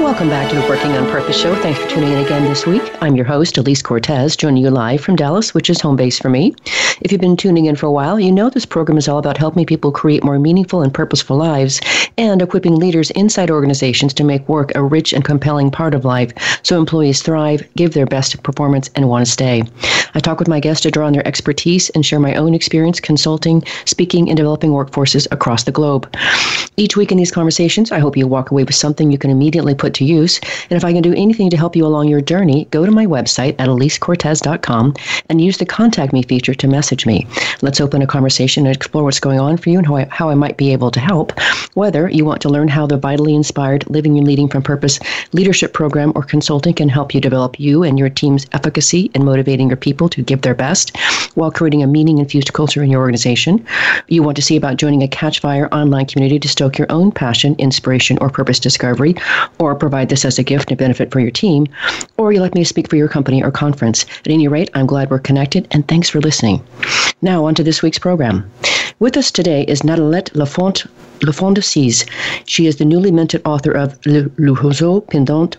Welcome back to the Working on Purpose show. Thanks for tuning in again this week. I'm your host, Elise Cortes, joining you live from Dallas, which is home base for me. If you've been tuning in for a while, you know this program is all about helping people create more meaningful and purposeful lives and equipping leaders inside organizations to make work a rich and compelling part of life so employees thrive, give their best performance, and want to stay. I talk with my guests to draw on their expertise and share my own experience consulting, speaking, and developing workforces across the globe. Each week in these conversations, I hope you walk away with something you can immediately put to use. And if I can do anything to help you along your journey, go to my website at elisecortes.com and use the contact me feature to message me. Let's open a conversation and explore what's going on for you and how I, how I might be able to help. Whether you want to learn how the vitally inspired Living and Leading from Purpose leadership program or consulting can help you develop you and your team's efficacy in motivating your people to give their best while creating a meaning infused culture in your organization. You want to see about joining a Catchfire online community to stoke your own passion, inspiration, or purpose discovery, or provide this as a gift and benefit for your team, or you like me speak for your company or conference. At any rate, I'm glad we're connected, and thanks for listening. Now, on to this week's program. With us today is Nadalette Lafont Le Fond de Cise. She is the newly minted author of Le, Le Roseau Penchant,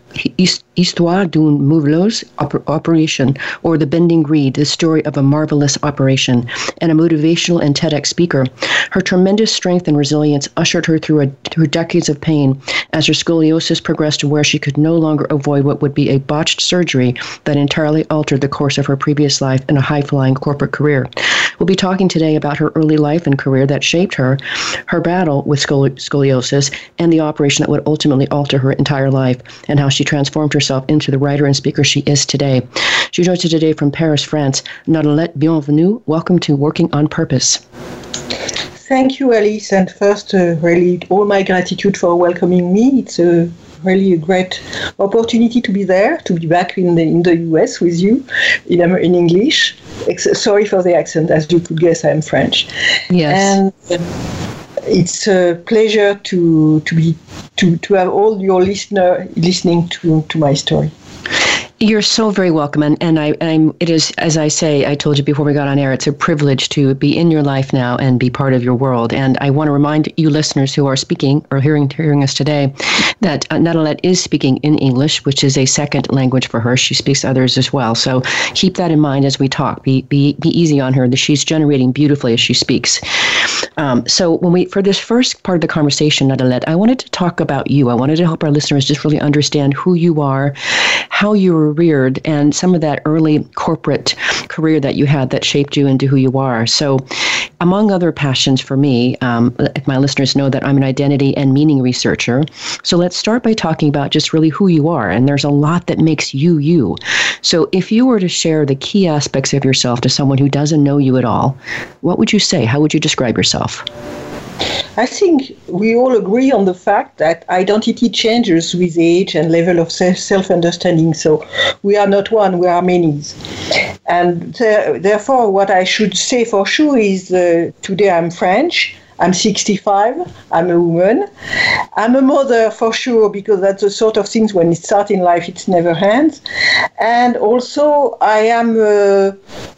Histoire d'une Merveilleuse Operation, or The Bending Reed, the story of a marvelous operation, and a motivational and TEDx speaker. Her tremendous strength and resilience ushered her through, a, through decades of pain as her scoliosis progressed to where she could no longer avoid what would be a botched surgery that entirely altered the course of her previous life and a high flying corporate career. We'll be talking today about her early life and career that shaped her, her battle with scoliosis, and the operation that would ultimately alter her entire life, and how she transformed herself into the writer and speaker she is today. She joins us today from Paris, France. Nadalette, bienvenue. Welcome to Working on Purpose. Thank you, Alice. And first, uh, really, all my gratitude for welcoming me. It's a really a great opportunity to be there, to be back in the in the US with you in in English. Sorry for the accent, as you could guess, I'm French. Yes. And uh, it's a pleasure to to be to to have all your listener listening to to my story. You're so very welcome, and, and I I'm it is as I say I told you before we got on air. It's a privilege to be in your life now and be part of your world. And I want to remind you listeners who are speaking or hearing hearing us today that uh, Nadalette is speaking in English, which is a second language for her. She speaks others as well, so keep that in mind as we talk. Be be be easy on her. That she's generating beautifully as she speaks. Um, so when we for this first part of the conversation, Nadalette, I wanted to talk about you. I wanted to help our listeners just really understand who you are, how you were reared, and some of that early corporate career that you had that shaped you into who you are. So, among other passions for me, um, my listeners know that I'm an identity and meaning researcher. So let's start by talking about just really who you are. And there's a lot that makes you you. So if you were to share the key aspects of yourself to someone who doesn't know you at all, what would you say? How would you describe yourself? I think we all agree on the fact that identity changes with age and level of self understanding. So we are not one, we are many. And therefore, what I should say for sure is uh, today I'm French. I'm 65. I'm a woman. I'm a mother for sure because that's the sort of things when you start in life, it never ends. And also, I am uh,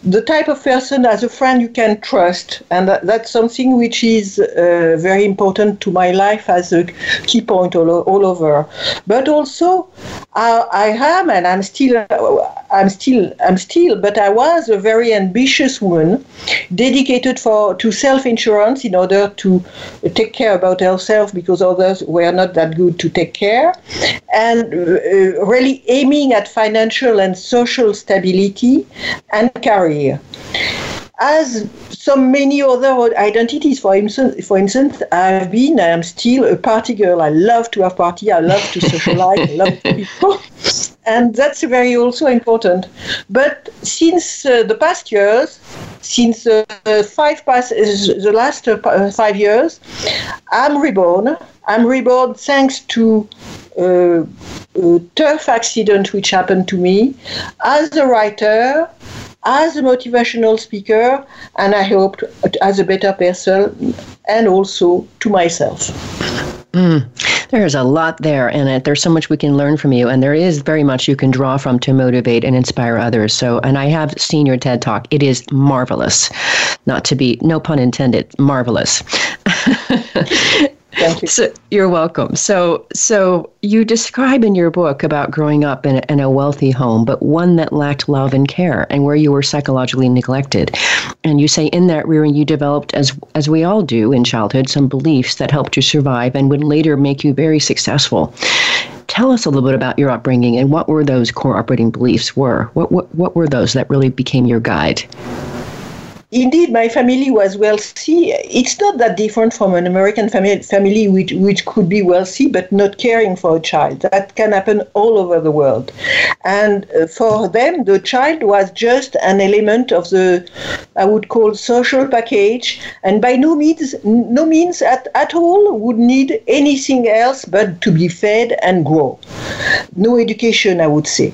the type of person as a friend you can trust, and that, that's something which is uh, very important to my life as a key point all, all over. But also, I, I am, and I'm still, I'm still, I'm still, but I was a very ambitious woman, dedicated for to self insurance in order to take care about ourselves because others were not that good to take care, and uh, really aiming at financial and social stability and career. As so many other identities, for instance, for instance, I've been, I am still a party girl. I love to have party. I love to socialize. I love people, and that's very also important. But since uh, the past years, since uh, five past, uh, the last uh, five years, I'm reborn. I'm reborn thanks to uh, a tough accident which happened to me as a writer, as a motivational speaker, and I hope as a better person and also to myself. Mm. There's a lot there in it. There's so much we can learn from you, and there is very much you can draw from to motivate and inspire others. So, and I have seen your TED Talk. It is marvelous. Not to be, no pun intended, marvelous. Thank you. So, you're welcome. So, so you describe in your book about growing up in a, in a wealthy home, but one that lacked love and care, and where you were psychologically neglected. And you say in that rearing, you developed, as as we all do in childhood, some beliefs that helped you survive and would later make you very successful. Tell us a little bit about your upbringing and what were those core operating beliefs were. What what what were those that really became your guide? Indeed, my family was wealthy. It's not that different from an American family, family which, which could be wealthy but not caring for a child. That can happen all over the world. And uh, for them, the child was just an element of the, I would call, social package, and by no means, no means at, at all would need anything else but to be fed and grow. No education, I would say.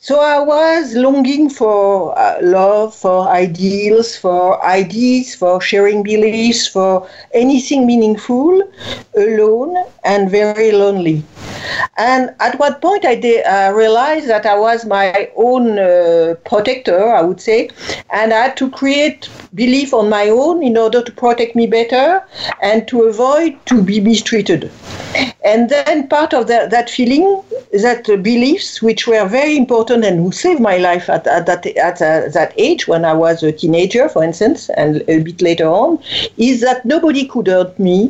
So I was longing for uh, love, for ideals, for ideas, for sharing beliefs, for anything meaningful, alone and very lonely. And at what point I did, uh, realized that I was my own uh, protector, I would say, and I had to create belief on my own in order to protect me better and to avoid to be mistreated. And then part of that, that feeling, that beliefs, which were very important and who saved my life at, at that at uh, that age when I was a teenager, for instance, and a bit later on, is that nobody could hurt me,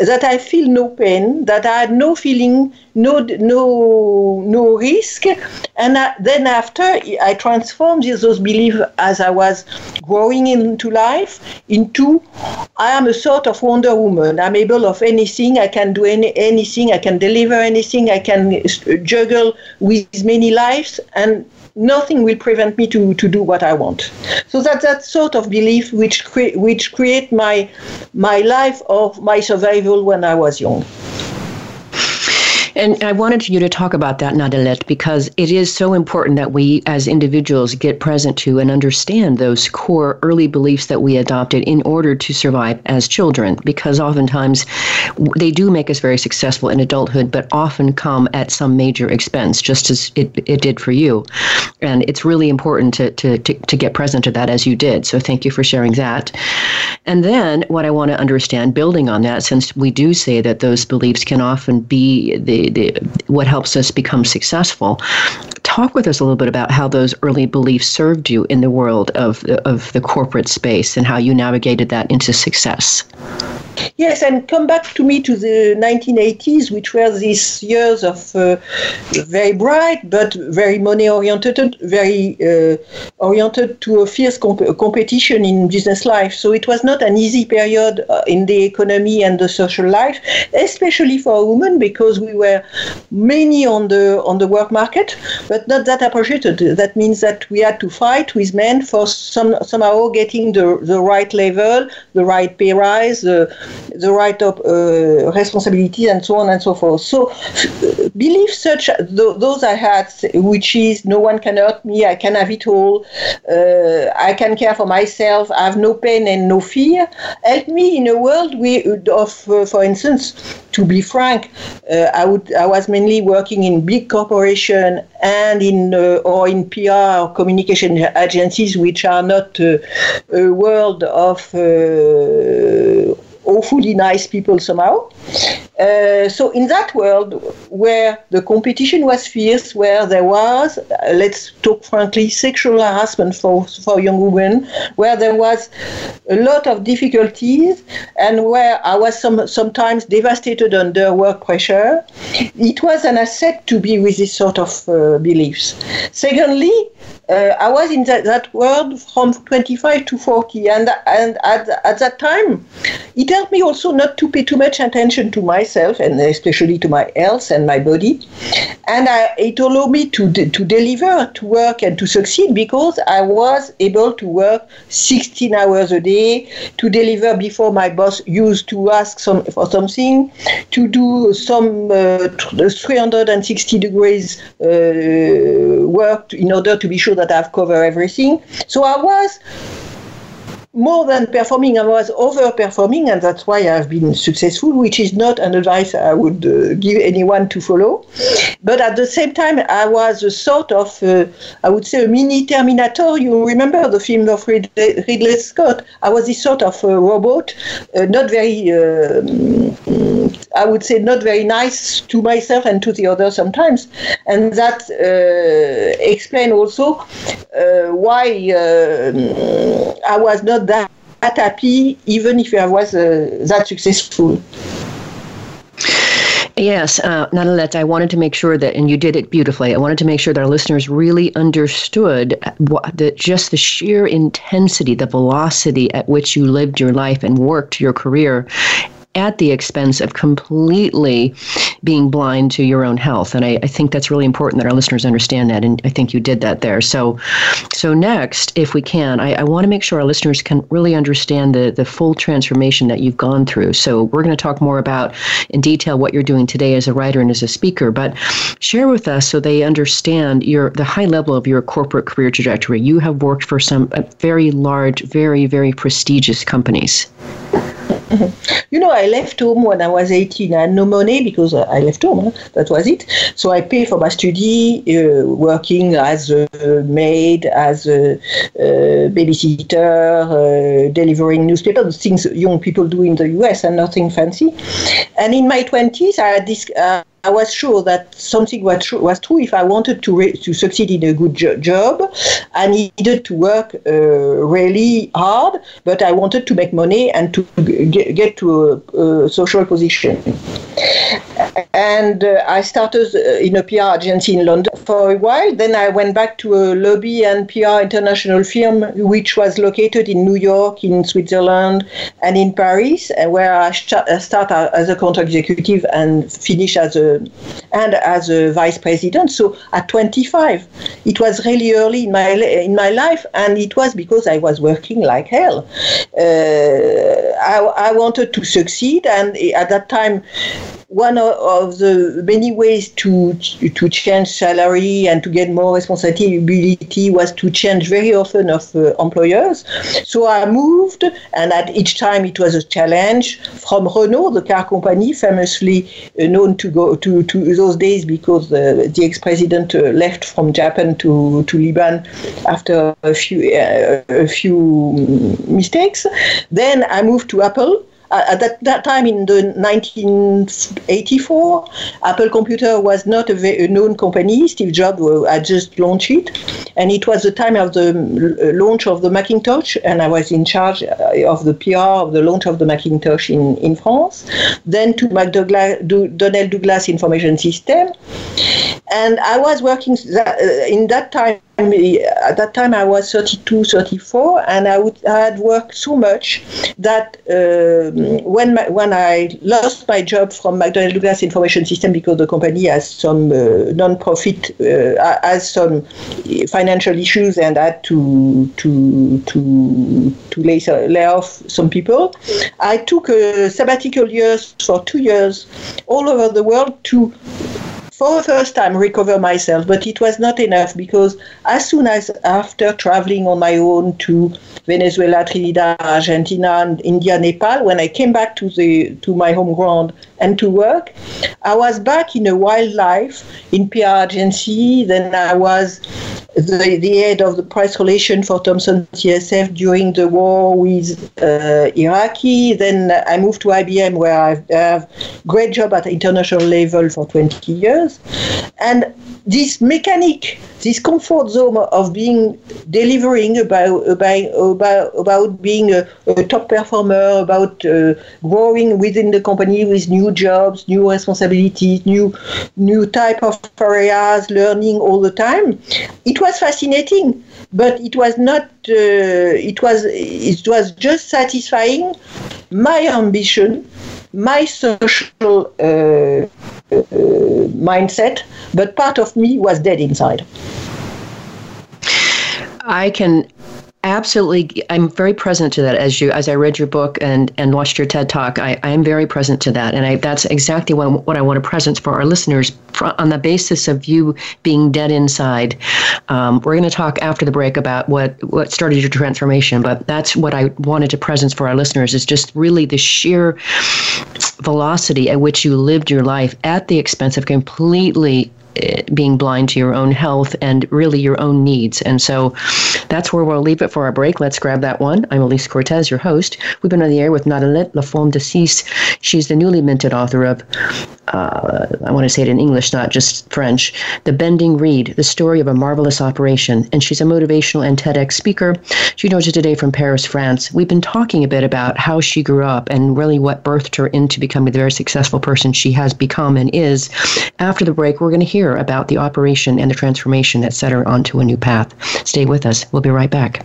that I feel no pain, that I had no feeling, no no no risk, and I, then after I transformed those beliefs as I was growing into life into I am a sort of Wonder Woman. I'm able of anything. I can do any, anything. I can deliver anything. I can uh, juggle with many lives and nothing will prevent me to, to do what I want. So that that sort of belief which cre- which create my my life of my survival when I was young. And I wanted you to talk about that, Nadalette, because it is so important that we as individuals get present to and understand those core early beliefs that we adopted in order to survive as children, because oftentimes they do make us very successful in adulthood, but often come at some major expense, just as it, it did for you. And it's really important to, to, to, to get present to that as you did. So thank you for sharing that. And then what I want to understand, building on that, since we do say that those beliefs can often be the the, what helps us become successful. Talk with us a little bit about how those early beliefs served you in the world of of the corporate space and how you navigated that into success. Yes, and come back to me to the 1980s, which were these years of uh, very bright but very money oriented, very uh, oriented to a fierce comp- competition in business life. So it was not an easy period uh, in the economy and the social life, especially for women, because we were many on the on the work market, but not that appreciated. That means that we had to fight with men for some somehow getting the the right level, the right pay rise, the right of uh, responsibility and so on and so forth. So uh, such th- those I had, which is no one can hurt me, I can have it all, uh, I can care for myself, I have no pain and no fear, help me in a world we, of, uh, for instance, to be frank, uh, I would I was mainly working in big corporation and in uh, or in PR or communication agencies, which are not a world of awfully nice people somehow. Uh, so in that world where the competition was fierce, where there was, uh, let's talk frankly, sexual harassment for, for young women, where there was a lot of difficulties, and where I was some, sometimes devastated under work pressure, it was an asset to be with this sort of uh, beliefs. Secondly, uh, I was in that, that world from 25 to 40, and, and at, at that time, it helped me also not to pay too much attention to myself, and especially to my health and my body. And I, it allowed me to, to deliver, to work, and to succeed because I was able to work 16 hours a day, to deliver before my boss used to ask some, for something, to do some uh, 360 degrees uh, work in order to be sure that I've covered everything. So I was more than performing, I was overperforming, and that's why I've been successful, which is not an advice I would uh, give anyone to follow. But at the same time, I was a sort of, uh, I would say, a mini Terminator. You remember the film of Ridley, Ridley Scott? I was this sort of uh, robot, uh, not very, um, I would say, not very nice to myself and to the others sometimes. And that uh, explains also uh, why I was not that, that happy, even if I was uh, that successful. Yes, uh, Nadalette, I wanted to make sure that, and you did it beautifully. I wanted to make sure that our listeners really understood what, the, just the sheer intensity, the velocity at which you lived your life and worked your career at the expense of completely being blind to your own health. And I, I, think that's really important that our listeners understand that. And I think you did that there. So, so next, if we can, I, I want to make sure our listeners can really understand the, the full transformation that you've gone through. So we're going to talk more about in detail what you're doing today as a writer and as a speaker, but share with us so they understand your the high level of your corporate career trajectory. You have worked for some uh, very large, very, very prestigious companies. You know, I left home when I was 18. I had no money because I left home. Huh? That was it. So I paid for my study, uh, working as a maid, as a uh, babysitter, uh, delivering newspapers, things young people do in the US and nothing fancy. And in my 20s, I had this uh, I was sure that something was true, was true. If I wanted to re- to succeed in a good jo- job, I needed to work uh, really hard, but I wanted to make money and to get, get to a, a, social position. And uh, I started uh, in a PR agency in London for a while. Then I went back to a lobby and PR international firm, which was located in New York, in Switzerland, and in Paris, where I st- started as a contract executive and finished as a and as a vice president. So at 25, it was really early in my in my life, and it was because I was working like hell. Uh, I, I wanted to succeed, and at that time, one of the many ways to to change salary and to get more responsibility was to change very often of uh, employers. So I moved, and at each time it was a challenge. From Renault, the car company, famously uh, known to go to, to those days because uh, the ex-president uh, left from Japan to to Liban after a few uh, a few mistakes. Then I moved to Apple uh, at that, that time in the 1984, Apple Computer was not a, very, known company. Steve Jobs had just launched it, and it was the time of the uh, launch of the Macintosh, and I was in charge uh, of the PR of the launch of the Macintosh in, in France. Then to McDonnell Douglas Information System, and I was working that, uh, in that time at that time I was 32, 34, and I, would, I had worked so much that uh, when my, when I lost my job from McDonnell Douglas Information System because the company has some uh, non-profit uh, has some financial issues and had to to to to lay, lay off some people, I took a sabbatical years for two years all over the world to for the first time recover myself, but it was not enough because as soon as after traveling on my own to Venezuela, Trinidad, Argentina, and India, Nepal, when I came back to the to my home ground and to work, I was back in a wildlife in PR agency. Then I was the, the head of the press relation for Thomson-CSF during the war with uh, Iraqi. Then I moved to IBM where I have great job at international level for 20 years. And this mechanic, this comfort zone of being delivering about about about, about being a, a top performer, about uh, growing within the company with new jobs, new responsibilities, new new type of areas, learning all the time. It was fascinating, but it was not. Uh, it was it was just satisfying my ambition, my social. Uh, Uh, mindset, but part of me was dead inside. I can absolutely. I'm very present to that as you as i read your book and and watched your ted talk. I i am very present to that. And i that's exactly what, what i want to present for our listeners on the basis of you being dead inside. Um, we're going to talk after the break about what what started your transformation but that's what i wanted to present for our listeners is just really the sheer velocity at which you lived your life at the expense of completely Eh, being blind to your own health and really your own needs. And so that's where we'll leave it for our break. Let's grab that one. I'm Elise Cortes, your host. We've been on the air with Nadalette Lafond de Cis. She's the newly minted author of, uh, I want to say it in English, not just French, The Bending Reed, The Story of a Marvelous Operation. And she's a motivational and TEDx speaker. She joins us today from Paris, France. We've been talking a bit about how she grew up and really what birthed her into becoming the very successful person she has become and is. After the break, we're going to hear about the operation and the transformation that set her onto a new path. Stay with us. We'll be right back.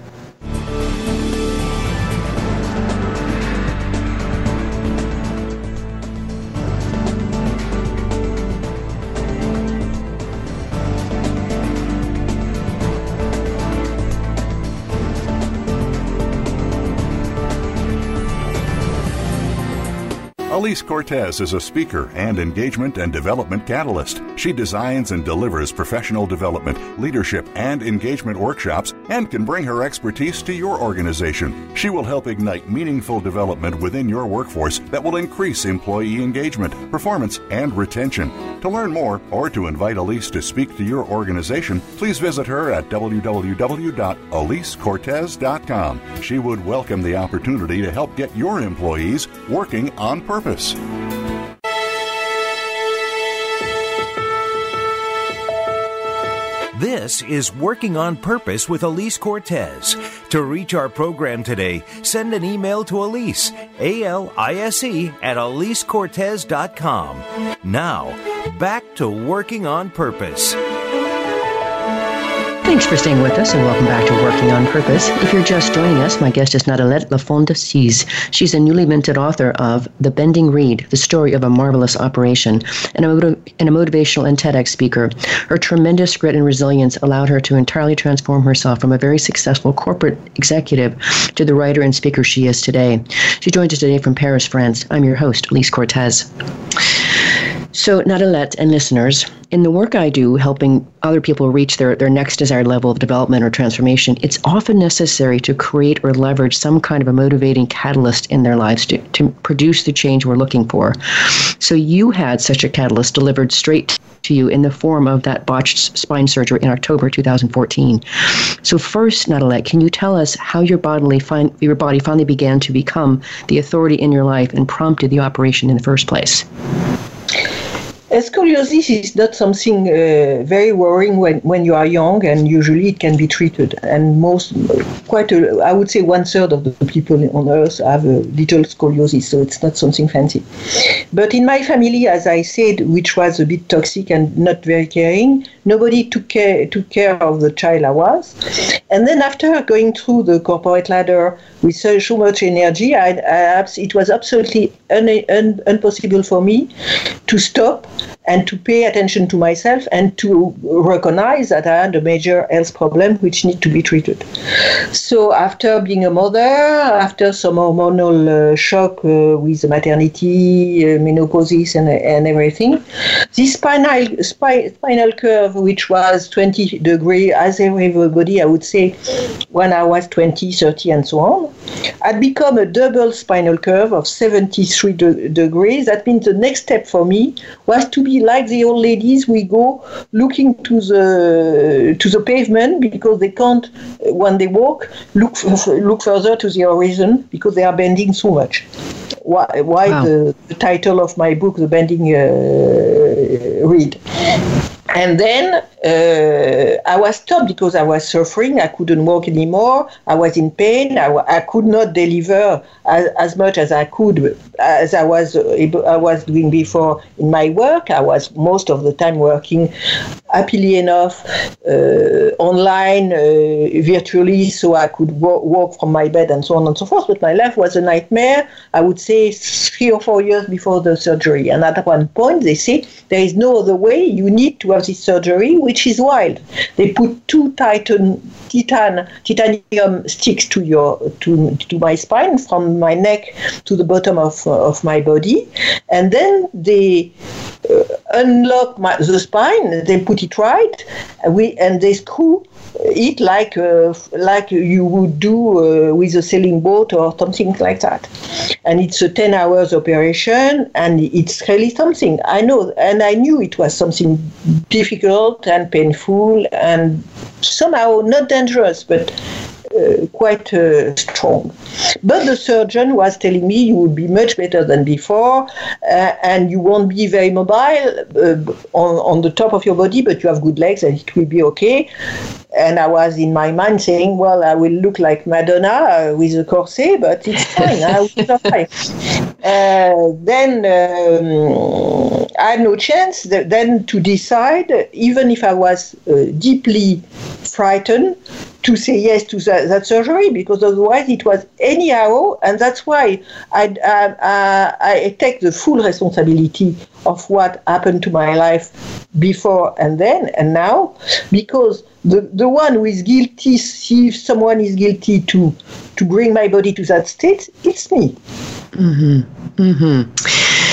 Elise Cortes is a speaker and engagement and development catalyst. She designs and delivers professional development, leadership, and engagement workshops and can bring her expertise to your organization. She will help ignite meaningful development within your workforce that will increase employee engagement, performance, and retention. To learn more or to invite Elise to speak to your organization, please visit her at www.elisecortes.com. She would welcome the opportunity to help get your employees working on purpose purpose. This is Working on Purpose with Elise Cortes. To reach our program today, send an email to Elise, A L I S E, at EliseCortes.com. Now, back to Working on Purpose. Thanks for staying with us and welcome back to Working on Purpose. If you're just joining us, my guest is Nadalette Lafond de Cis. She's a newly minted author of The Bending Reed, The Story of a Marvelous Operation, and a, and a motivational and TEDx speaker. Her tremendous grit and resilience allowed her to entirely transform herself from a very successful corporate executive to the writer and speaker she is today. She joins us today from Paris, France. I'm your host, Elise Cortes. So, Nadalette and listeners, in the work I do, helping other people reach their, their next desired level of development or transformation, it's often necessary to create or leverage some kind of a motivating catalyst in their lives to, to produce the change we're looking for. So, you had such a catalyst delivered straight to you in the form of that botched spine surgery in October 2014. So, first, Nadalette, can you tell us how your bodily your body finally began to become the authority in your life and prompted the operation in the first place? Scoliosis is not something uh, very worrying when, when you are young, and usually it can be treated. And most, quite, a, I would say, one third of the people on earth have a little scoliosis, so it's not something fancy. But in my family, as I said, which was a bit toxic and not very caring, nobody took care took care of the child I was. And then after going through the corporate ladder with so, so much energy, I, I, it was absolutely un, un, impossible for me to stop and to pay attention to myself and to recognize that I had a major health problem which need to be treated. So after being a mother, after some hormonal uh, shock uh, with the maternity, uh, menopause and, and everything, this spinal, spi- spinal curve which was 20 degree as everybody I would say when I was 20, 30 and so on, had become a double spinal curve of 73 de- degrees. That means the next step for me was to be like the old ladies. We go looking to the to the pavement because they can't, when they walk, look look further to the horizon because they are bending so much. Why, why wow. the, the, title of my book, The Bending uh, Reed. And then uh, I was stopped because I was suffering. I couldn't walk anymore. I was in pain. I, I could not deliver as, as, much as I could, as I was I was doing before in my work. I was most of the time working happily enough uh, online, uh, virtually, so I could walk, walk from my bed and so on and so forth. But my life was a nightmare. I would say three or four years before the surgery. And at one point, they say there is no other way. You need to have this surgery, which is wild. They put two titan, titan, titanium sticks to your to to my spine from my neck to the bottom of of my body, and then they uh, unlock my, the spine. They put it right, we and they screw it like uh, like you would do uh, with a sailing boat or something like that. And it's a 10 hours operation and it's really something. I know and I knew it was something difficult and painful and somehow not dangerous but quite uh, strong. But the surgeon was telling me you will be much better than before, uh, and you won't be very mobile uh, on, on the top of your body, but you have good legs and it will be okay. And I was in my mind saying, well, I will look like Madonna uh, with a corset, but it's fine. I will survive. Uh, then um, I had no chance th- then to decide, even if I was deeply frightened, to say yes to that, that, surgery because otherwise it was anyhow, and that's why I, I, I, take the full responsibility of what happened to my life before and then and now because the, the one who is guilty, if someone is guilty to to bring my body to that state, it's me. Mm-hmm. Mm-hmm.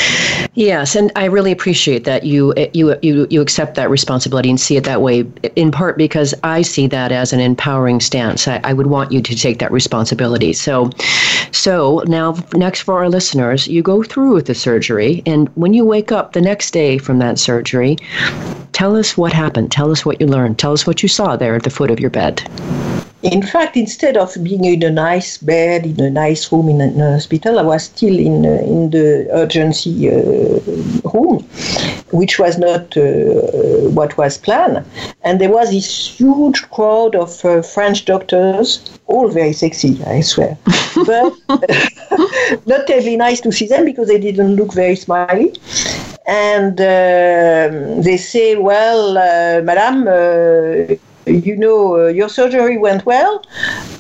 Yes, and I really appreciate that you eh, you you you accept that responsibility and see it that way. In part because I see that as an empowering stance. I, I would want you to take that responsibility. So, so now next for our listeners, you go through with the surgery, and when you wake up the next day from that surgery, tell us what happened. Tell us what you learned. Tell us what you saw there at the foot of your bed. In fact, instead of being in a nice bed, in a nice room in a, hospital, I was still in, uh, in the urgency uh, room, which was not uh, what was planned. And there was this huge crowd of uh, French doctors, all very sexy, I swear. but not terribly nice to see them because they didn't look very smiley and uh, they say, "Well, uh, Madame, uh, you know, uh, your surgery went well.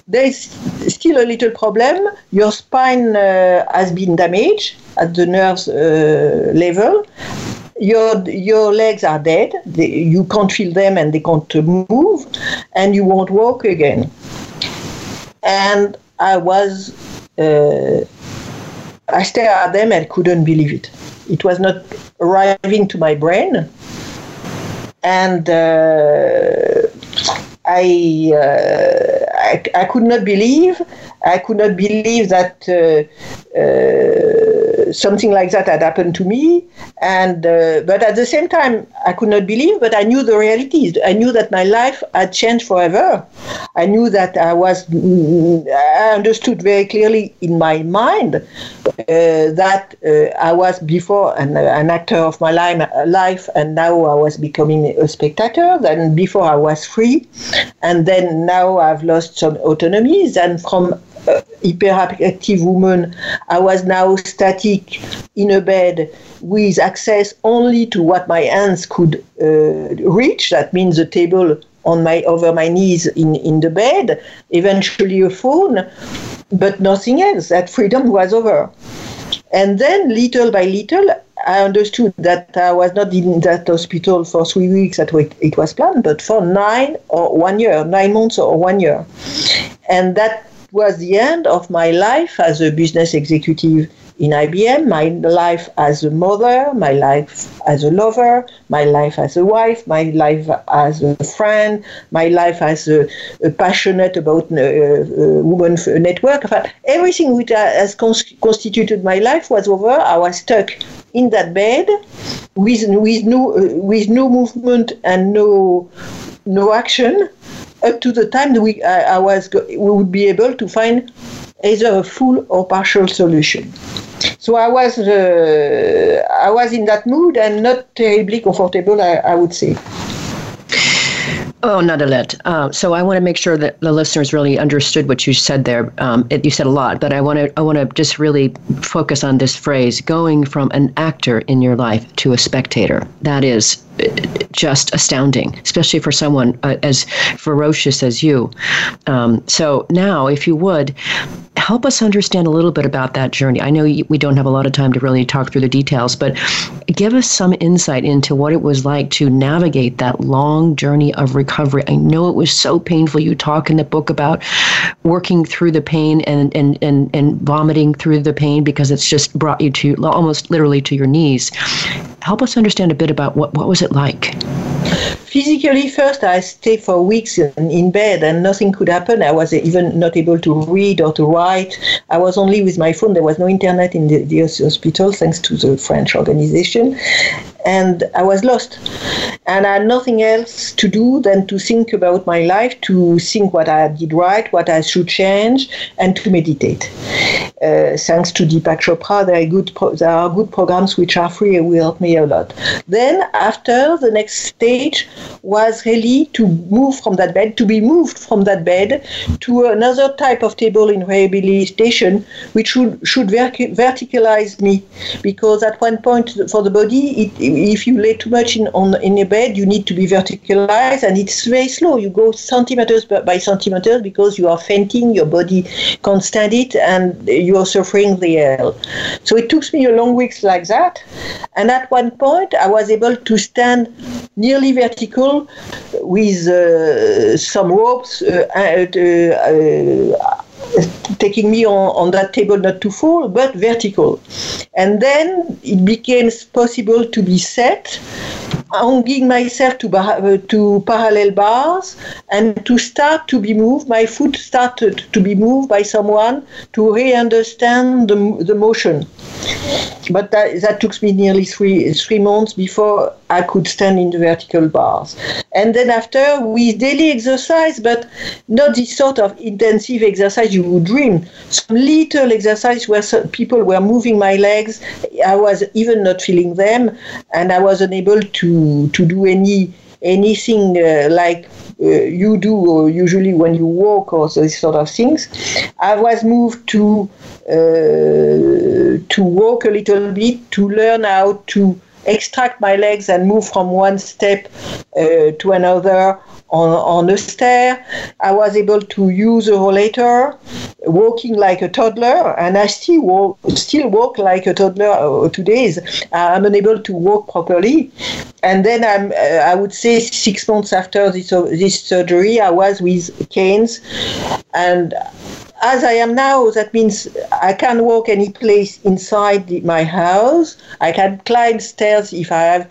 There is still a little problem. Your spine uh, has been damaged at the nerves uh, level. Your your legs are dead. They, you can't feel them and they can't move, and you won't walk again. And I was, uh, I stared at them and couldn't believe it. It was not arriving to my brain and uh, I, uh, I, I could not believe I could not believe that uh, uh, something like that had happened to me. And uh, but at the same time, I could not believe. But I knew the reality. I knew that my life had changed forever. I knew that I was. I understood very clearly in my mind uh, that uh, I was before an, an actor of my life, and now I was becoming a spectator. Then before I was free, and then now I've lost some autonomies. And from hyperactive woman, I was now static in a bed with access only to what my hands could uh, reach. That means the table on my over my knees in, in the bed, eventually a phone, but nothing else. That freedom was over. And then little by little, I understood that I was not in that hospital for three weeks that it was planned, but for nine or one year, nine months or one year. And that was the end of my life as a business executive in IBM, my life as a mother, my life as a lover, my life as a wife, my life as a friend, my life as a, a passionate about uh, uh, women network. everything which has constituted my life was over. I was stuck in that bed with with no uh, with no movement and no no action up to the time that we, I, I was, we would be able to find either a full or partial solution. So I was, uh, I was in that mood and not terribly comfortable, I, I would say. Oh, Nadalette. Uh, so I want to make sure that the listeners really understood what you said there. Um, it, you said a lot, but I want to I want to just really focus on this phrase: going from an actor in your life to a spectator. That is uh, just astounding, especially for someone uh, as ferocious as you. Um, so now, if you would help us understand a little bit about that journey. I know we don't have a lot of time to really talk through the details, but give us some insight into what it was like to navigate that long journey of recovery. I know it was so painful. You talk in the book about working through the pain and, and, and, and vomiting through the pain because it's just brought you to almost literally to your knees. Help us understand a bit about what, what was it like? Physically first i stayed for weeks in, in, bed and nothing could happen. I was even not able to read or to write. I was only with my phone. There was no internet in the, the hospital thanks to the french organization and i was lost. And i had nothing else to do than to think about my life to think what i did right what i should change and to meditate. Uh, thanks to deepak chopra there are good pro- there are good programs which are free and will help me a lot. Then after the next stage was really to move from that bed, to be moved from that bed to another type of table in rehabilitation, which should, should verticalize me. Because at one point for the body, it, if you lay too much in, on, in a bed, you need to be verticalized, and it's very slow. You go centimeters by centimeters because you are fainting, your body can't stand it, and you are suffering the hell. So it took me a long weeks like that. And at one point, I was able to stand nearly vertical with uh, some ropes uh, uh, taking me on, on that table not to fall, but vertical. And then it became possible to be set, hanging myself to, bar, uh, to parallel bars, and to start to be moved. My foot started to be moved by someone to re-understand the, the motion. But that, that took me nearly three, three months before I could stand in the vertical bars. And then after, with daily exercise, but not this sort of intensive exercise you would dream. Some little exercise where people were moving my legs. I was even not feeling them, and I was unable to, to do any anything uh, like uh, you do usually when you walk or those sort of things. I was moved to uh, to walk a little bit to learn how to extract my legs and move from one step uh, to another on, on a stair. I was able to use a rollator, walking like a toddler, and I still walk, still walk like a toddler uh, today. I'm unable to walk properly. And then I'm, uh, I would say six months after this, uh, this surgery, I was with canes and as I am now, that means I can walk any place inside the, my house. I can climb stairs if I have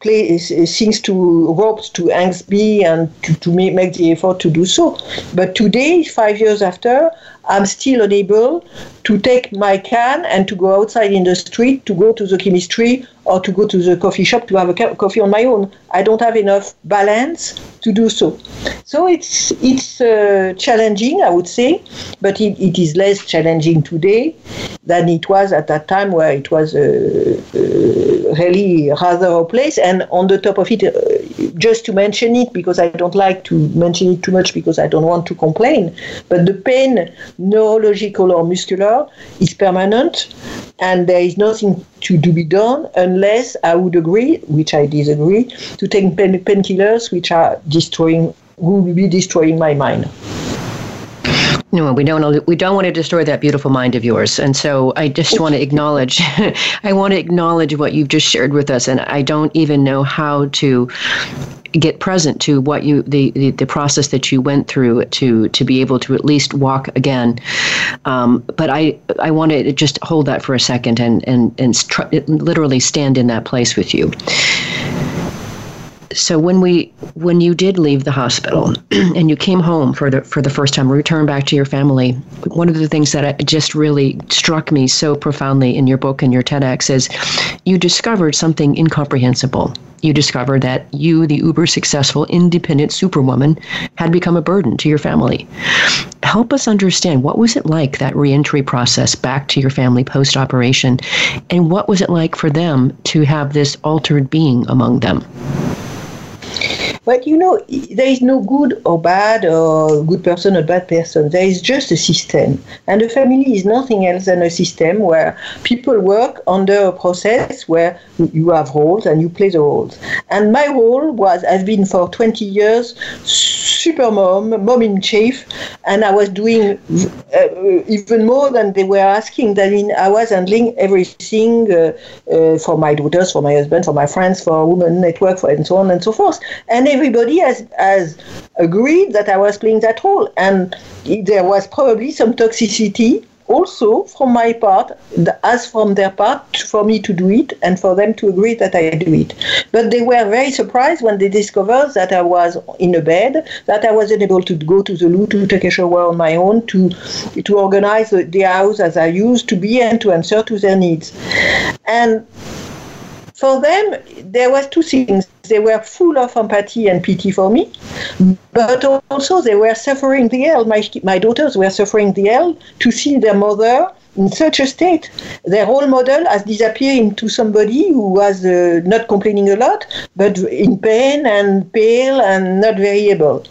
things to ropes to hang me and to, to make the effort to do so. But today, five years after, I'm still unable to take my can and to go outside in the street, to go to the chemistry or to go to the coffee shop to have a coffee on my own. I don't have enough balance to do so. So it's it's uh, challenging, I would say, but it, it is less challenging today than it was at that time where it was uh, uh, really rather a place. And on the top of it, just to mention it because I don't like to mention it too much because I don't want to complain, but the pain, neurological or muscular, is permanent, and there is nothing to, to be done unless I would agree, which I disagree, to take pain, painkillers which are destroying, will be destroying my mind. No, we don't. We don't want to destroy that beautiful mind of yours. And so, I just want to acknowledge. I want to acknowledge what you've just shared with us, and I don't even know how to get present to what you the, the, the process that you went through to to be able to at least walk again. Um, but I I want to just hold that for a second and and and tr- literally stand in that place with you so when we when you did leave the hospital and you came home for the for the first time returned back to your family one of the things that just really struck me so profoundly in your book and your TEDx is you discovered something incomprehensible. You discovered that you the uber successful independent superwoman had become a burden to your family. Help us understand what was it like that reentry process back to your family post operation and what was it like for them to have this altered being among them But you know, there is no good or bad or good person or bad person. There is just a system. And a family is nothing else than a system where people work under a process where you have roles and you play the roles. And my role was has been for 20 years super mom, mom in chief, and I was doing uh, even more than they were asking. I mean, I was handling everything uh, uh, for my daughters, for my husband, for my friends, for Women Network, for, and so on and so forth. And everybody has, has agreed that I was playing that role. And there was probably some toxicity also from my part, as from their part, for me to do it and for them to agree that I do it. But they were very surprised when they discovered that I was in a bed, that I wasn't able to go to the loo to take a shower on my own, to to organize the house as I used to be, and to answer to their needs. And for them, there was two things. They were full of empathy and pity for me, but also they were suffering the hell. My, my daughters were suffering the hell to see their mother in such a state. Their role model has disappeared into somebody who was uh, not complaining a lot, but in pain and pale and not very able.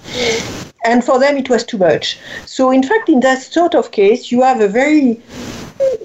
And for them, it was too much. So, in fact, in that sort of case, you have a very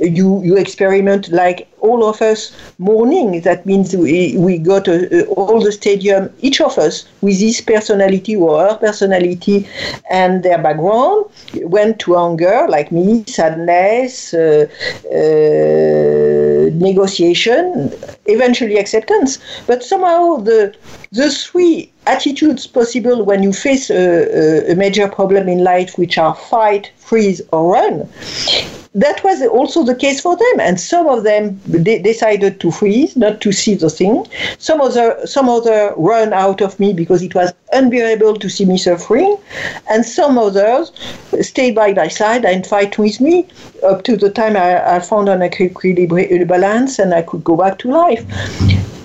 you you experiment like all of us mourning. That means we, we got a, a, all the stadium, each of us with his personality or her personality and their background went to anger, like me, sadness, uh, uh, negotiation, eventually acceptance. But somehow the the three attitudes possible when you face a, a major problem in life, which are fight, freeze, or run that was also the case for them, and some of them de- decided to freeze, not to see the thing. Some other, some other run out of me because it was unbearable to see me suffering, and some others stayed by my side and fight with me up to the time I, I found an equilibrium balance and I could go back to life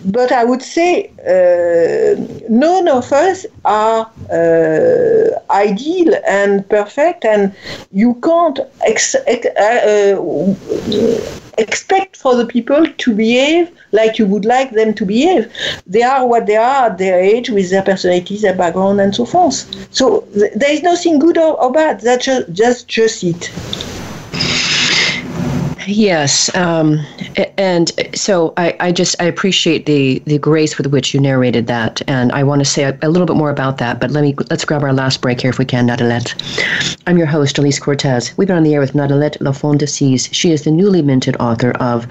but I would say uh, none of us are uh, ideal and perfect, and you can't ex- ex- uh, uh, expect for the people to behave like you would like them to behave. They are what they are at their age, with their personalities, their background, and so forth. So th- there is nothing good or, or bad. That's just, just just it. Yes, um, and so I, I, just I appreciate the the grace with which you narrated that, and I want to say a, a, little bit more about that. But let me let's grab our last break here if we can, Nadalette. I'm your host, Elise Cortes. We've been on the air with Nadalette La Fonta She is the newly minted author of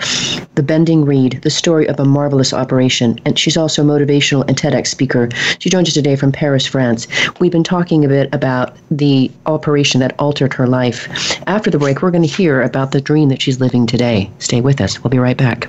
The Bending Reed: The Story of a Marvelous Operation, and she's also a motivational and TEDx speaker. She joins us today from Paris, France. We've been talking a bit about the operation that altered her life. After the break, we're going to hear about the dream that she's living living today. Stay with us. We'll be right back.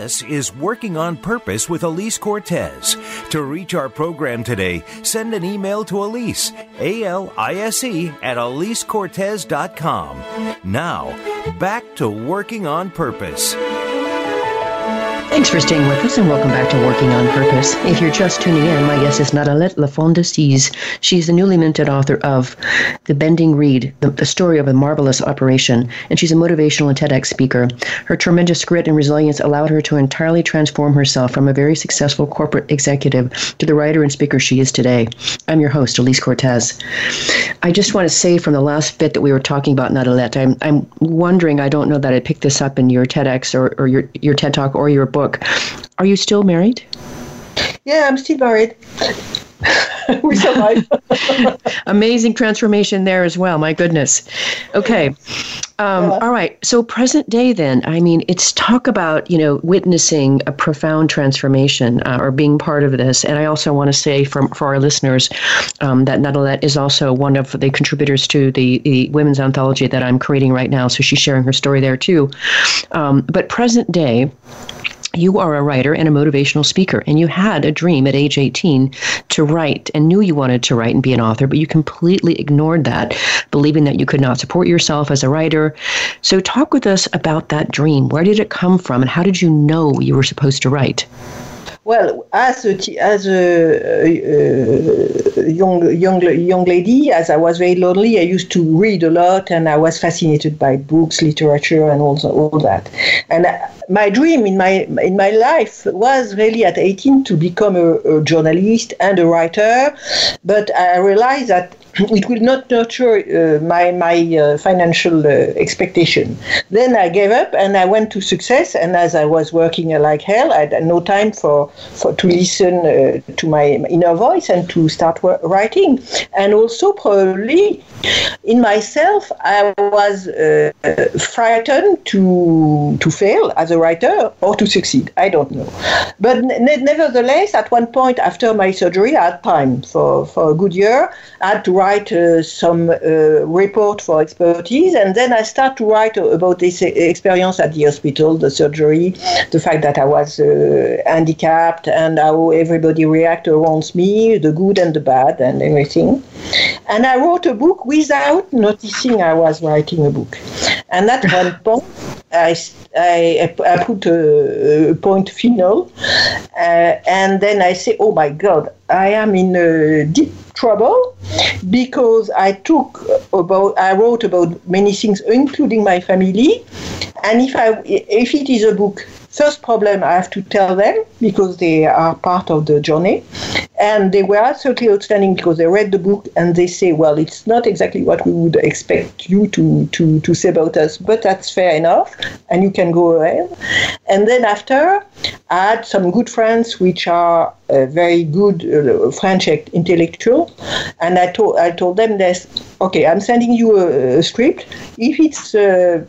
This is Working on Purpose with Elise Cortes. To reach our program today, send an email to Elise, A L I S E, at EliseCortes.com. Now, back to Working on Purpose. Thanks for staying with us and welcome back to Working on Purpose. If you're just tuning in, my guest is Nadalette La Fonta She's the newly minted author of The Bending Reed, the, the, story of a marvelous operation, and she's a motivational and TEDx speaker. Her tremendous grit and resilience allowed her to entirely transform herself from a very successful corporate executive to the writer and speaker she is today. I'm your host, Elise Cortes. I just want to say from the last bit that we were talking about Nadalette, I'm, I'm wondering, I don't know that I picked this up in your TEDx or, or your, your TED Talk or your book book. Are you still married? Yeah, I'm still married. we survived. Amazing transformation there as well. My goodness. Okay. Um, yeah. All right. So present day, then. I mean, it's talk about you know witnessing a profound transformation uh, or being part of this. And I also want to say for for our listeners um, that Nadalette is also one of the contributors to the the women's anthology that I'm creating right now. So she's sharing her story there too. Um, but present day you are a writer and a motivational speaker, and you had a dream at age 18 to write and knew you wanted to write and be an author, but you completely ignored that, believing that you could not support yourself as a writer. So, talk with us about that dream. Where did it come from, and how did you know you were supposed to write? Well, as a, as a, uh, uh, young young young lady, as I was very lonely, I used to read a lot, and I was fascinated by books, literature, and all all that. And my dream in my in my life was really at 18 to become a, a journalist and a writer, but I realized that it will not nurture uh, my my uh, financial uh, expectation. Then I gave up and I went to success. And as I was working like hell, I had no time for, for to listen uh, to my inner voice and to start writing. And also probably in myself, I was uh, frightened to to fail as a writer or to succeed. I don't know. But nevertheless, at one point after my surgery, I had time for, for a good year. I had to write uh, some uh, report for expertise, and then I start to write about this experience at the hospital, the surgery, the fact that I was uh, handicapped, and how everybody reacted around me, the good and the bad, and everything. And I wrote a book without noticing I was writing a book. And at one point, I, I, I put a, a point final, uh, and then I say, "Oh my God, I am in a deep trouble because I took about I wrote about many things, including my family, and if I if it is a book First problem, I have to tell them because they are part of the journey. And they were absolutely outstanding because they read the book and they say, well, it's not exactly what we would expect you to, to, to say about us, but that's fair enough. And you can go ahead. And then after, I had some good friends which are uh, very good uh, French intellectual. And I told, I told them this, okay, I'm sending you a, a script. If it's uh,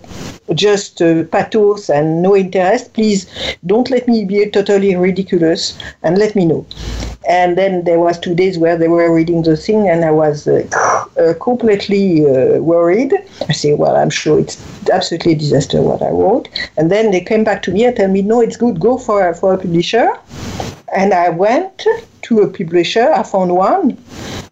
just uh, pathos and no interest, please don't let me be totally ridiculous and let me know. And then there was two days where they were reading the thing, and I was uh, uh, completely uh, worried. I say, well, I'm sure it's absolutely a disaster what I wrote. And then they came back to me and tell me, no, it's good, go for for a publisher. And I went to a publisher. I found one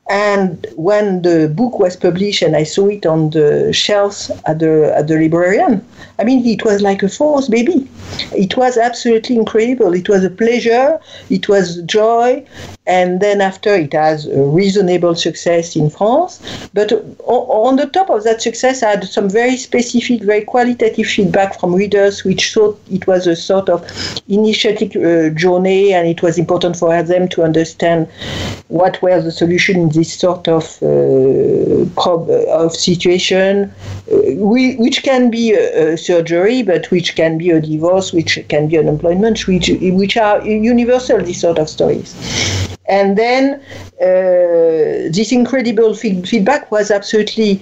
and when the book was published and I saw it on the shelves at the, at the librarian, I mean, it was like a fourth baby. It was absolutely incredible. It was a pleasure. It was joy. And then after, it has a reasonable success in France. But on the top of that success, I had some very specific, very qualitative feedback from readers, which thought it was a sort of initiatic uh, journey, and it was important for them to understand what were the solutions this sort of uh, prob- of situation, uh, we, which can be a, a, surgery, but which can be a divorce, which can be unemployment, which which are universal. These sort of stories. And then uh, this incredible feed- feedback was absolutely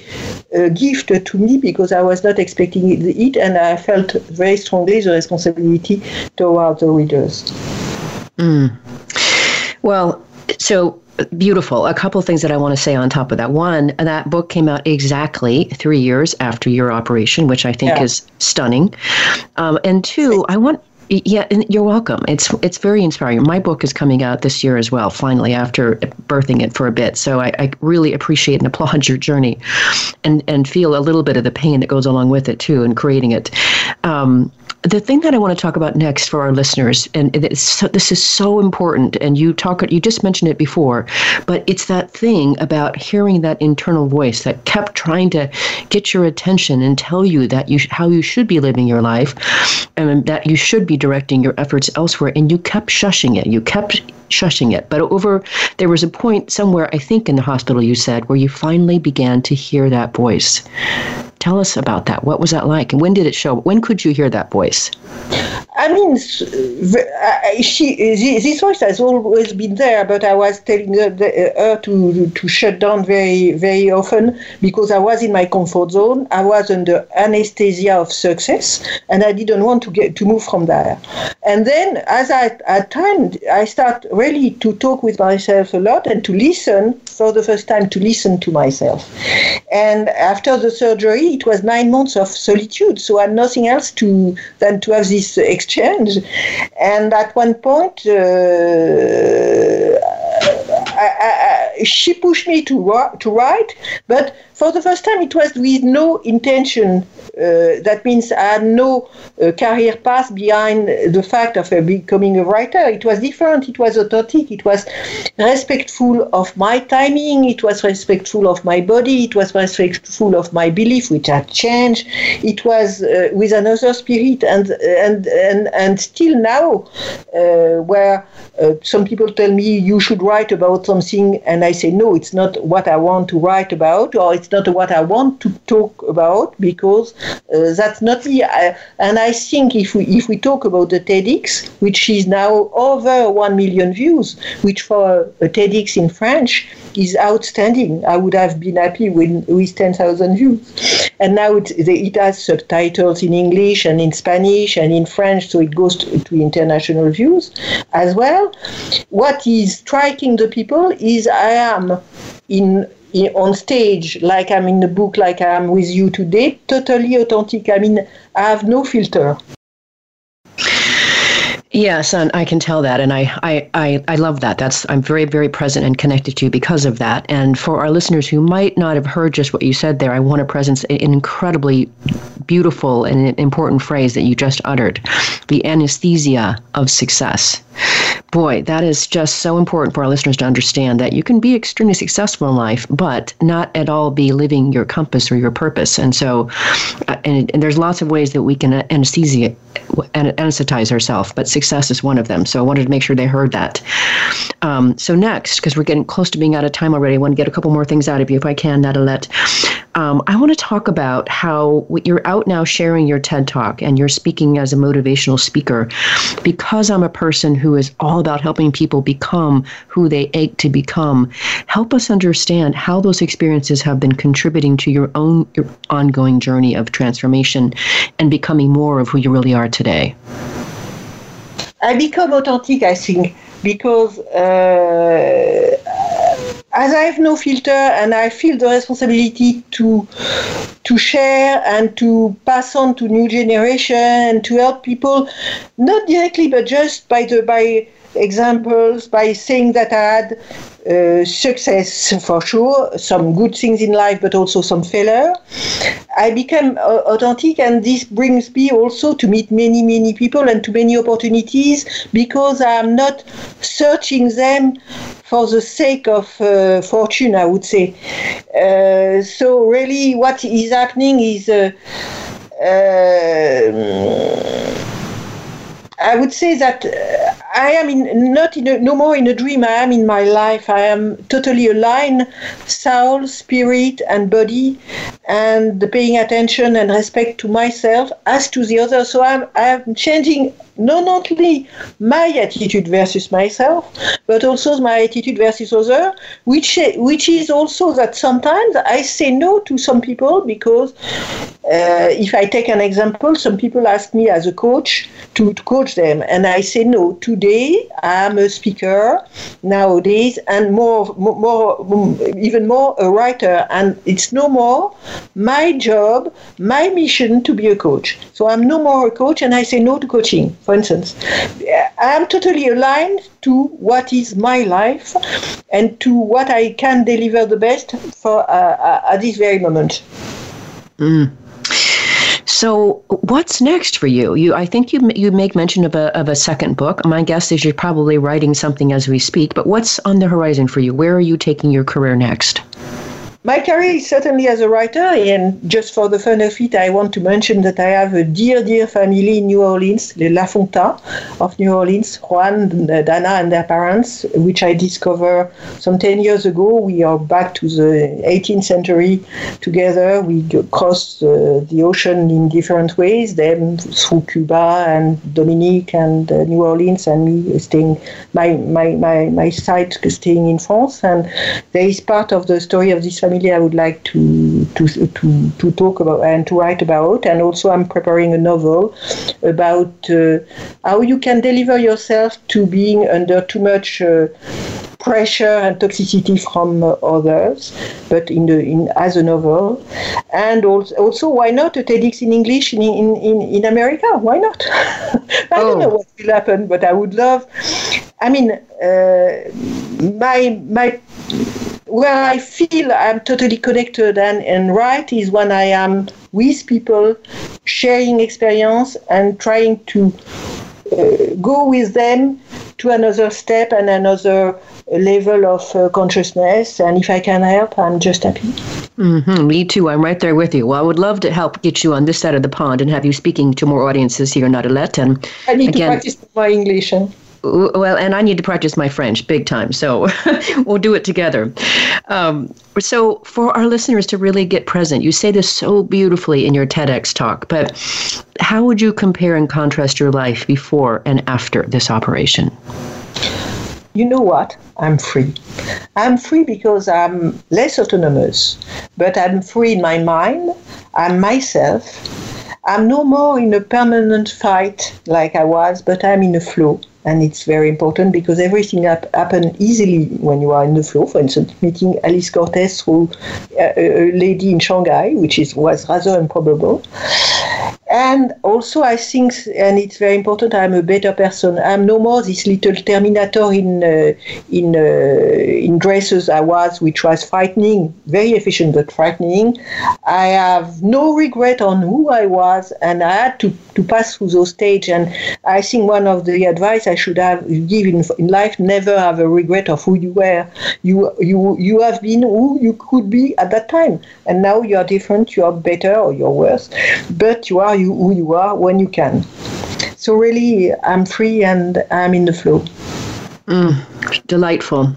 a gift to me because I was not expecting it, and I felt very strongly the responsibility toward the readers. Mm. Well, so beautiful. A couple of things that I want to say on top of that. One, that book came out exactly three years after your operation, which I think yeah. is stunning. Um, and two, I want yeah, you're welcome. It's it's very inspiring. My book is coming out this year as well. Finally, after birthing it for a bit, so I, I really appreciate and applaud your journey, and and feel a little bit of the pain that goes along with it too, in creating it. Um, the thing that I want to talk about next for our listeners, and so, this is so important, and you talk, you just mentioned it before, but it's that thing about hearing that internal voice that kept trying to get your attention and tell you that you how you should be living your life, and that you should be directing your efforts elsewhere, and you kept shushing it. You kept shushing it. But over, there was a point somewhere, I think in the hospital, you said, where you finally began to hear that voice. Tell us about that. What was that like? And when did it show? When could you hear that voice? I mean, she this voice has always been there, but I was telling her, uh, her to to shut down very very often because I was in my comfort zone. I was under anesthesia of success, and I didn't want to get to move from there. And then, as I at time, I start really to talk with myself a lot and to listen for the first time to listen to myself. And after the surgery, it was nine months of solitude, so I had nothing else to than to have this exchange. And at one point, uh, I, I, she pushed me to to write, but for the first time, it was with no intention. Uh, that means I had no uh, career path behind the fact of uh, becoming a writer. It was different. It was authentic. It was respectful of my timing. It was respectful of my body. It was respectful of my belief, which had changed. It was uh, with another spirit, and and and and still now, uh, where uh, some people tell me you should write about something, and I say no, it's not what I want to write about, or it's not what I want to talk about because uh, that's not me. and I think if we if we talk about the TEDx, which is now over one million views, which for a TEDx in French is outstanding. I would have been happy with with ten thousand views, and now it, it has subtitles in English and in Spanish and in French, so it goes to, to international views as well. What is striking the people is I am in on stage, like I'm in the book, like I am with you today, totally authentic. I mean, I have no filter. Yes, and I can tell that, and I, I, I, I, love that. That's I'm very, very present and connected to you because of that. And for our listeners who might not have heard just what you said there, I want to present an incredibly beautiful and important phrase that you just uttered: the anesthesia of success boy, that is just so important for our listeners to understand that you can be extremely successful in life, but not at all be living your compass or your purpose. And so, uh, and, and there's lots of ways that we can anesthesia, anesthetize ourselves, but success is one of them. So I wanted to make sure they heard that. Um, so next, because we're getting close to being out of time already, I want to get a couple more things out of you if I can, Nadalette. Um, I want to talk about how you're out now sharing your TED Talk and you're speaking as a motivational speaker because I'm a person who is all about helping people become who they ache to become. Help us understand how those experiences have been contributing to your own your ongoing journey of transformation and becoming more of who you really are today. I become authentic, I think, because uh, as I have no filter and I feel the responsibility to to share and to pass on to new generation and to help people, not directly but just by the by examples, by saying that I had uh, success for sure, some good things in life, but also some failure. I became uh, authentic, and this brings me also to meet many, many people and to many opportunities because I am not searching them for the sake of uh, fortune, I would say. Uh, so, really, what is happening is. I would say that uh, I am in, not in a, no more in a dream. I am in my life. I am totally aligned, soul, spirit, and body, and paying attention and respect to myself as to the other. So I'm I'm changing not only my attitude versus myself, but also my attitude versus other, which which is also that sometimes I say no to some people because uh, if I take an example, some people ask me as a coach to, to coach them, and I say no. Today I'm a speaker nowadays, and more, more, even more a writer, and it's no more my job, my mission to be a coach. So I'm no more a coach, and I say no to coaching for instance. I am totally aligned to what is my life and to what I can deliver the best for uh, uh, at this very moment. Mm. So, what's next for you? You, I think you you make mention of a of a second book. My guess is you're probably writing something as we speak. But what's on the horizon for you? Where are you taking your career next? My career is certainly as a writer, and just for the fun of it, I want to mention that I have a dear, dear family in New Orleans, La Fonta of New Orleans, Juan, Dana, and their parents, which I discovered some 10 years ago. We are back to the 18th century together. We crossed uh, the ocean in different ways, them through Cuba and Dominique and uh, New Orleans, and me staying, my, my, my, my side staying in France. And there is part of the story of this family I would like to, to, to, to talk about and to write about. And also, I'm preparing a novel about uh, how you can deliver yourself to being under too much uh, pressure and toxicity from uh, others, but in the in as a novel, and also, also why not a TEDx in English in in, in, in America? Why not? I oh. don't know what will happen, but I would love. I mean, uh, my my where I feel I'm totally connected and, and right is when I am with people, sharing experience and trying to uh, go with them to another step and another level of uh, consciousness. And if I can help, I'm just happy. Mm-hmm, me too. I'm right there with you. Well, I would love to help get you on this side of the pond and have you speaking to more audiences here, Nadalette. And I need again, to practice my English. Huh? Well, and I need to practice my French big time. So we'll do it together. Um, so, for our listeners to really get present, you say this so beautifully in your TEDx talk, but how would you compare and contrast your life before and after this operation? You know what? I'm free. I'm free because I'm less autonomous, but I'm free in my mind. I'm myself. I'm no more in a permanent fight like I was, but I'm in a flow and it's very important because everything hap- easily when you are in the flow. For instance, meeting Alice Cortes through a, a lady in Shanghai, which is was rather improbable. And also, I think, and it's very important, I'm a better person. I'm no more this little terminator in uh, in uh, in dresses I was, which was frightening, very efficient but frightening. I have no regret on who I was, and I had to, to pass through those stages. And I think one of the advice I should have give in, in life: never have a regret of who you were. You you you have been who you could be at that time, and now you are different. You are better or you're worse, but you are you who you are when you can. So really, I'm free and I'm in the flow. Mm, delightful.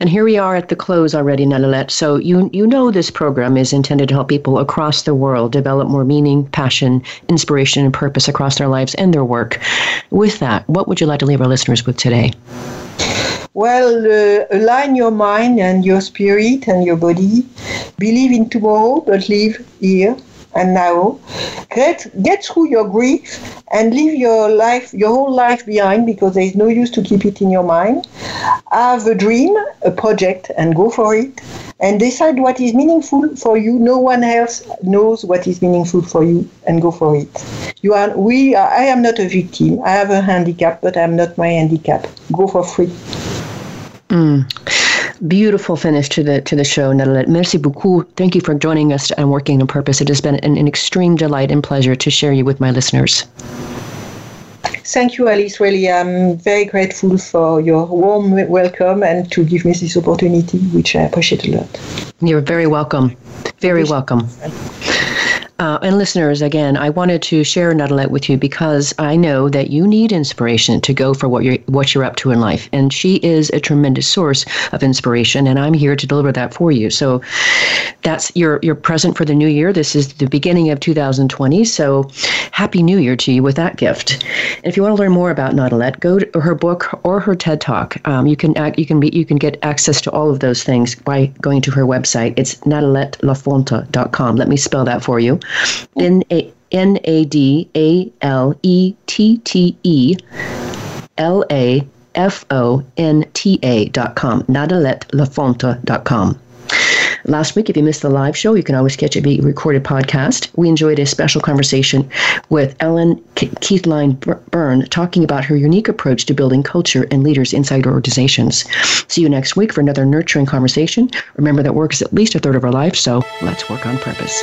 And here we are at the close already, Nadalette. So you you know this program is intended to help people across the world develop more meaning, passion, inspiration, and purpose across their lives and their work. With that, what would you like to leave our listeners with today? Well, uh, align your mind and your spirit and your body. Believe in tomorrow, but live here and now. Get, get through your grief and leave your life, your whole life behind because there is no use to keep it in your mind. Have a dream, a project, and go for it. And decide what is meaningful for you. No one else knows what is meaningful for you, and go for it. You are, we. Are, I am not a victim. I have a handicap, but I'm not my handicap. Go for free. Mm beautiful finish to the to the show, Nadalette. Merci beaucoup. Thank you for joining us and working on purpose. It has been an, an extreme delight and pleasure to share you with my listeners. Thank you, Alice. Really, I'm very grateful for your warm welcome and to give me this opportunity, which I appreciate a lot. You're very welcome. Very welcome. Uh, and listeners, again, I wanted to share Nadalette with you because I know that you need inspiration to go for what you're what you're up to in life, and she is a tremendous source of inspiration, and I'm here to deliver that for you. So that's your your present for the new year. This is the beginning of 2020, so happy New Year to you with that gift. And if you want to learn more about Nadalette, go to her book or her TED Talk. Um, you can you can be you can get access to all of those things by going to her website. It's nadalettelafonta.com. Let me spell that for you. N A N A D A L E T T E L A F O N T A dot com. Dot com. Last week, if you missed the live show, you can always catch it a recorded podcast. We enjoyed a special conversation with Ellen Keithline Byrne talking about her unique approach to building culture and leaders inside organizations. See you next week for another nurturing conversation. Remember that work is at least a third of our life, so let's work on purpose.